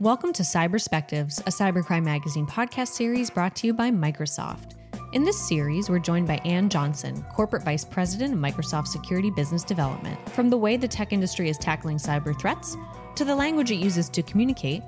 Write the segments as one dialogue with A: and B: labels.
A: Welcome to Cyberspectives, a cybercrime magazine podcast series brought to you by Microsoft. In this series, we're joined by Ann Johnson, Corporate Vice President of Microsoft Security Business Development. From the way the tech industry is tackling cyber threats to the language it uses to communicate,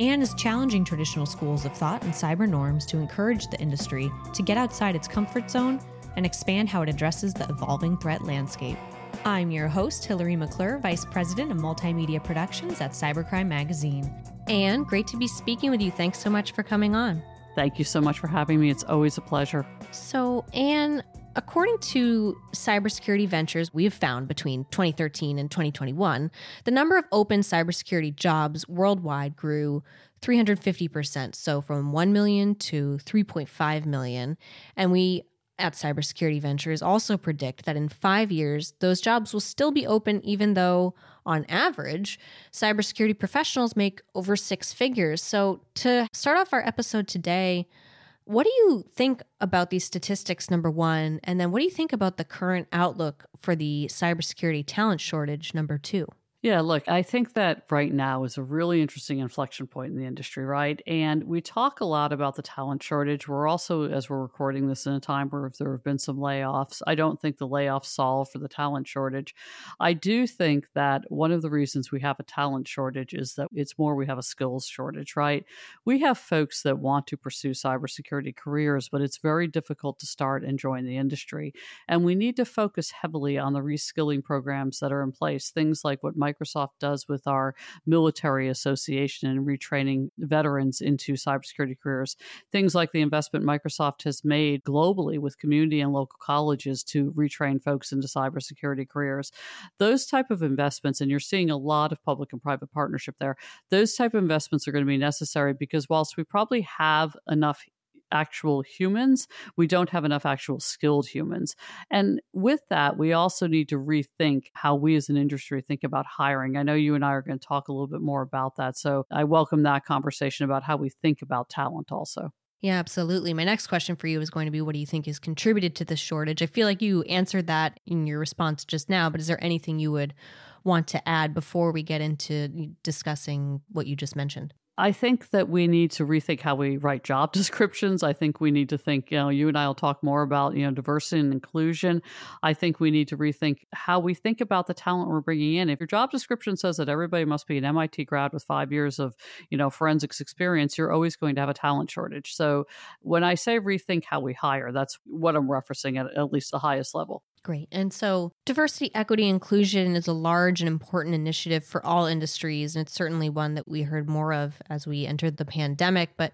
A: Ann is challenging traditional schools of thought and cyber norms to encourage the industry to get outside its comfort zone and expand how it addresses the evolving threat landscape. I'm your host, Hillary McClure, Vice President of Multimedia Productions at Cybercrime Magazine. Ann, great to be speaking with you. Thanks so much for coming on.
B: Thank you so much for having me. It's always a pleasure.
A: So, Ann, according to Cybersecurity Ventures, we have found between 2013 and 2021, the number of open cybersecurity jobs worldwide grew 350%. So, from 1 million to 3.5 million. And we at Cybersecurity Ventures also predict that in five years, those jobs will still be open, even though, on average, cybersecurity professionals make over six figures. So, to start off our episode today, what do you think about these statistics, number one? And then what do you think about the current outlook for the cybersecurity talent shortage, number two?
B: Yeah, look, I think that right now is a really interesting inflection point in the industry, right? And we talk a lot about the talent shortage. We're also, as we're recording this in a time where there have been some layoffs, I don't think the layoffs solve for the talent shortage. I do think that one of the reasons we have a talent shortage is that it's more we have a skills shortage, right? We have folks that want to pursue cybersecurity careers, but it's very difficult to start and join the industry. And we need to focus heavily on the reskilling programs that are in place, things like what Mike Microsoft does with our military association and retraining veterans into cybersecurity careers. Things like the investment Microsoft has made globally with community and local colleges to retrain folks into cybersecurity careers. Those type of investments, and you're seeing a lot of public and private partnership there, those type of investments are going to be necessary because whilst we probably have enough actual humans. We don't have enough actual skilled humans. And with that, we also need to rethink how we as an industry think about hiring. I know you and I are going to talk a little bit more about that. So I welcome that conversation about how we think about talent also.
A: Yeah, absolutely. My next question for you is going to be what do you think has contributed to this shortage? I feel like you answered that in your response just now, but is there anything you would want to add before we get into discussing what you just mentioned?
B: I think that we need to rethink how we write job descriptions. I think we need to think, you know, you and I will talk more about, you know, diversity and inclusion. I think we need to rethink how we think about the talent we're bringing in. If your job description says that everybody must be an MIT grad with five years of, you know, forensics experience, you're always going to have a talent shortage. So when I say rethink how we hire, that's what I'm referencing at at least the highest level.
A: Great. And so, diversity, equity, inclusion is a large and important initiative for all industries. And it's certainly one that we heard more of as we entered the pandemic. But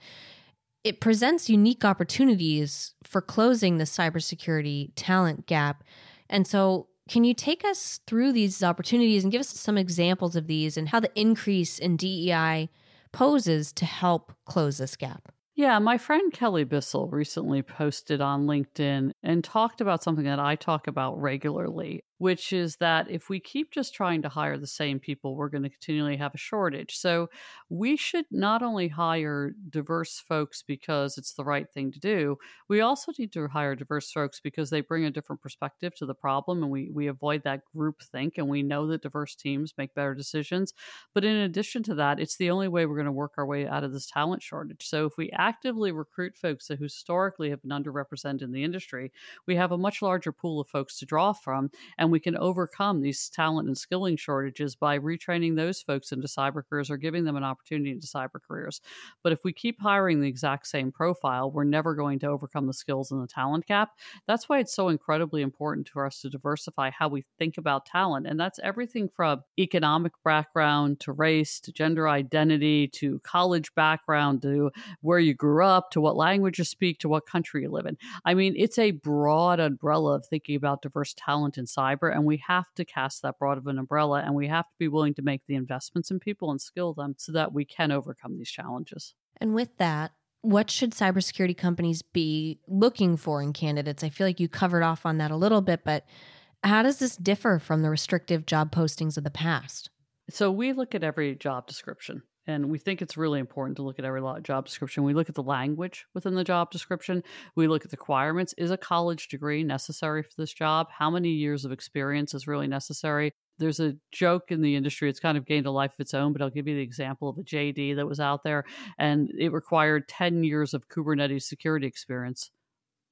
A: it presents unique opportunities for closing the cybersecurity talent gap. And so, can you take us through these opportunities and give us some examples of these and how the increase in DEI poses to help close this gap?
B: Yeah, my friend Kelly Bissell recently posted on LinkedIn and talked about something that I talk about regularly which is that if we keep just trying to hire the same people, we're going to continually have a shortage. So we should not only hire diverse folks because it's the right thing to do, we also need to hire diverse folks because they bring a different perspective to the problem and we, we avoid that group think and we know that diverse teams make better decisions. But in addition to that, it's the only way we're going to work our way out of this talent shortage. So if we actively recruit folks that historically have been underrepresented in the industry, we have a much larger pool of folks to draw from and we can overcome these talent and skilling shortages by retraining those folks into cyber careers or giving them an opportunity into cyber careers. But if we keep hiring the exact same profile, we're never going to overcome the skills and the talent gap. That's why it's so incredibly important for us to diversify how we think about talent. And that's everything from economic background to race to gender identity to college background to where you grew up to what language you speak to what country you live in. I mean, it's a broad umbrella of thinking about diverse talent in cyber and we have to cast that broad of an umbrella and we have to be willing to make the investments in people and skill them so that we can overcome these challenges.
A: And with that, what should cybersecurity companies be looking for in candidates? I feel like you covered off on that a little bit, but how does this differ from the restrictive job postings of the past?
B: So we look at every job description and we think it's really important to look at every job description. We look at the language within the job description. We look at the requirements. Is a college degree necessary for this job? How many years of experience is really necessary? There's a joke in the industry. It's kind of gained a life of its own, but I'll give you the example of a JD that was out there and it required 10 years of Kubernetes security experience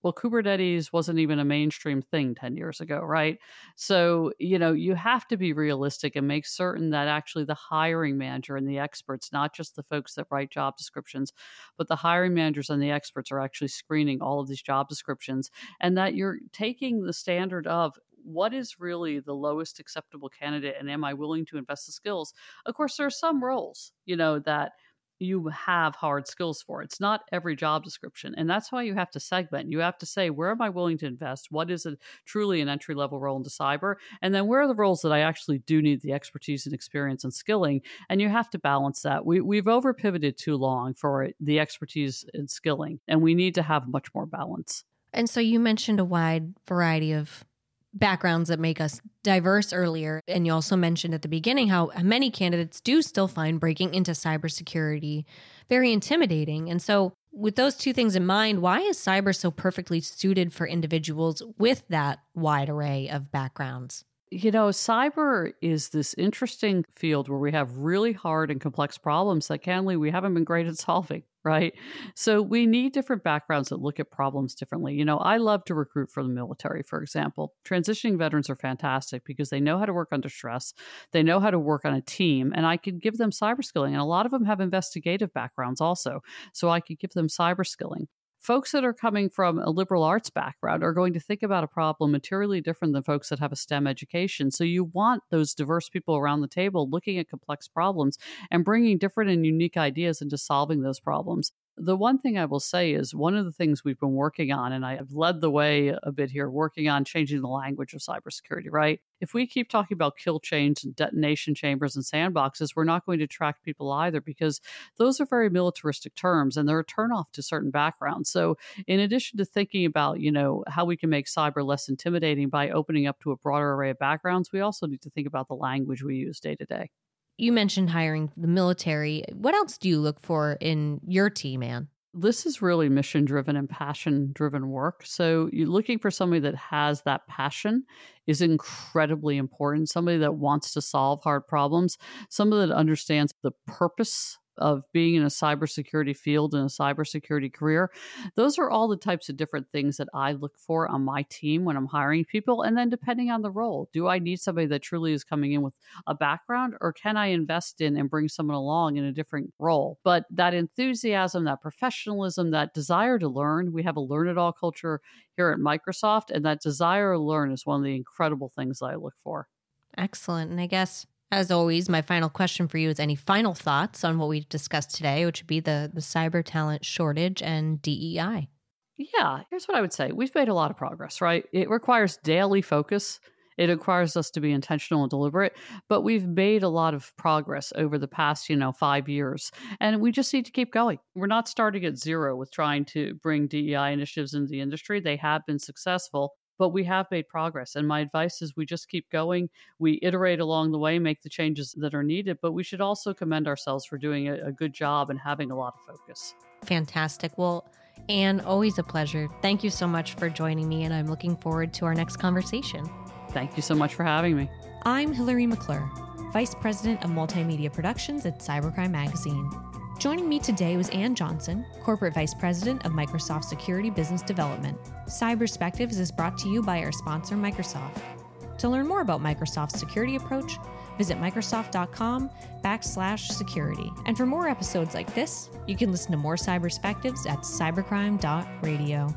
B: well, Kubernetes wasn't even a mainstream thing 10 years ago, right? So, you know, you have to be realistic and make certain that actually the hiring manager and the experts, not just the folks that write job descriptions, but the hiring managers and the experts are actually screening all of these job descriptions and that you're taking the standard of what is really the lowest acceptable candidate and am I willing to invest the skills? Of course, there are some roles, you know, that you have hard skills for. It's not every job description. And that's why you have to segment. You have to say, where am I willing to invest? What is a truly an entry level role into cyber? And then where are the roles that I actually do need the expertise and experience and skilling? And you have to balance that. We, we've over pivoted too long for the expertise and skilling, and we need to have much more balance.
A: And so you mentioned a wide variety of backgrounds that make us diverse earlier. And you also mentioned at the beginning how many candidates do still find breaking into cybersecurity very intimidating. And so, with those two things in mind, why is cyber so perfectly suited for individuals with that wide array of backgrounds?
B: You know, cyber is this interesting field where we have really hard and complex problems that, candidly, we haven't been great at solving right? So we need different backgrounds that look at problems differently. You know, I love to recruit for the military, for example. Transitioning veterans are fantastic because they know how to work under stress, they know how to work on a team, and I could give them cyber skilling. And a lot of them have investigative backgrounds also. So I could give them cyber skilling folks that are coming from a liberal arts background are going to think about a problem materially different than folks that have a STEM education. So you want those diverse people around the table looking at complex problems and bringing different and unique ideas into solving those problems. The one thing I will say is one of the things we've been working on, and I have led the way a bit here, working on changing the language of cybersecurity, right? If we keep talking about kill chains and detonation chambers and sandboxes, we're not going to attract people either because those are very militaristic terms and they're a turnoff to certain backgrounds. So, in addition to thinking about, you know, how we can make cyber less intimidating by opening up to a broader array of backgrounds, we also need to think about the language we use day to day
A: you mentioned hiring the military. What else do you look for in your team, Ann?
B: This is really mission driven and passion driven work. So, you're looking for somebody that has that passion is incredibly important. Somebody that wants to solve hard problems, somebody that understands the purpose of being in a cybersecurity field and a cybersecurity career. Those are all the types of different things that I look for on my team when I'm hiring people. And then depending on the role, do I need somebody that truly is coming in with a background or can I invest in and bring someone along in a different role? But that enthusiasm, that professionalism, that desire to learn, we have a learn it all culture here at Microsoft. And that desire to learn is one of the incredible things that I look for.
A: Excellent. And I guess as always, my final question for you is any final thoughts on what we've discussed today, which would be the, the cyber talent shortage and DEI?
B: Yeah, here's what I would say. We've made a lot of progress, right? It requires daily focus. It requires us to be intentional and deliberate, but we've made a lot of progress over the past, you know, five years. And we just need to keep going. We're not starting at zero with trying to bring DEI initiatives into the industry. They have been successful, but we have made progress. And my advice is we just keep going. We iterate along the way, make the changes that are needed, but we should also commend ourselves for doing a, a good job and having a lot of focus.
A: Fantastic. Well, Ann, always a pleasure. Thank you so much for joining me, and I'm looking forward to our next conversation.
B: Thank you so much for having me.
A: I'm Hillary McClure, Vice President of Multimedia Productions at Cybercrime Magazine. Joining me today was Ann Johnson, Corporate Vice President of Microsoft Security Business Development. Cyberspectives is brought to you by our sponsor, Microsoft. To learn more about Microsoft's security approach, visit Microsoft.com backslash security. And for more episodes like this, you can listen to more Cyberspectives at cybercrime.radio.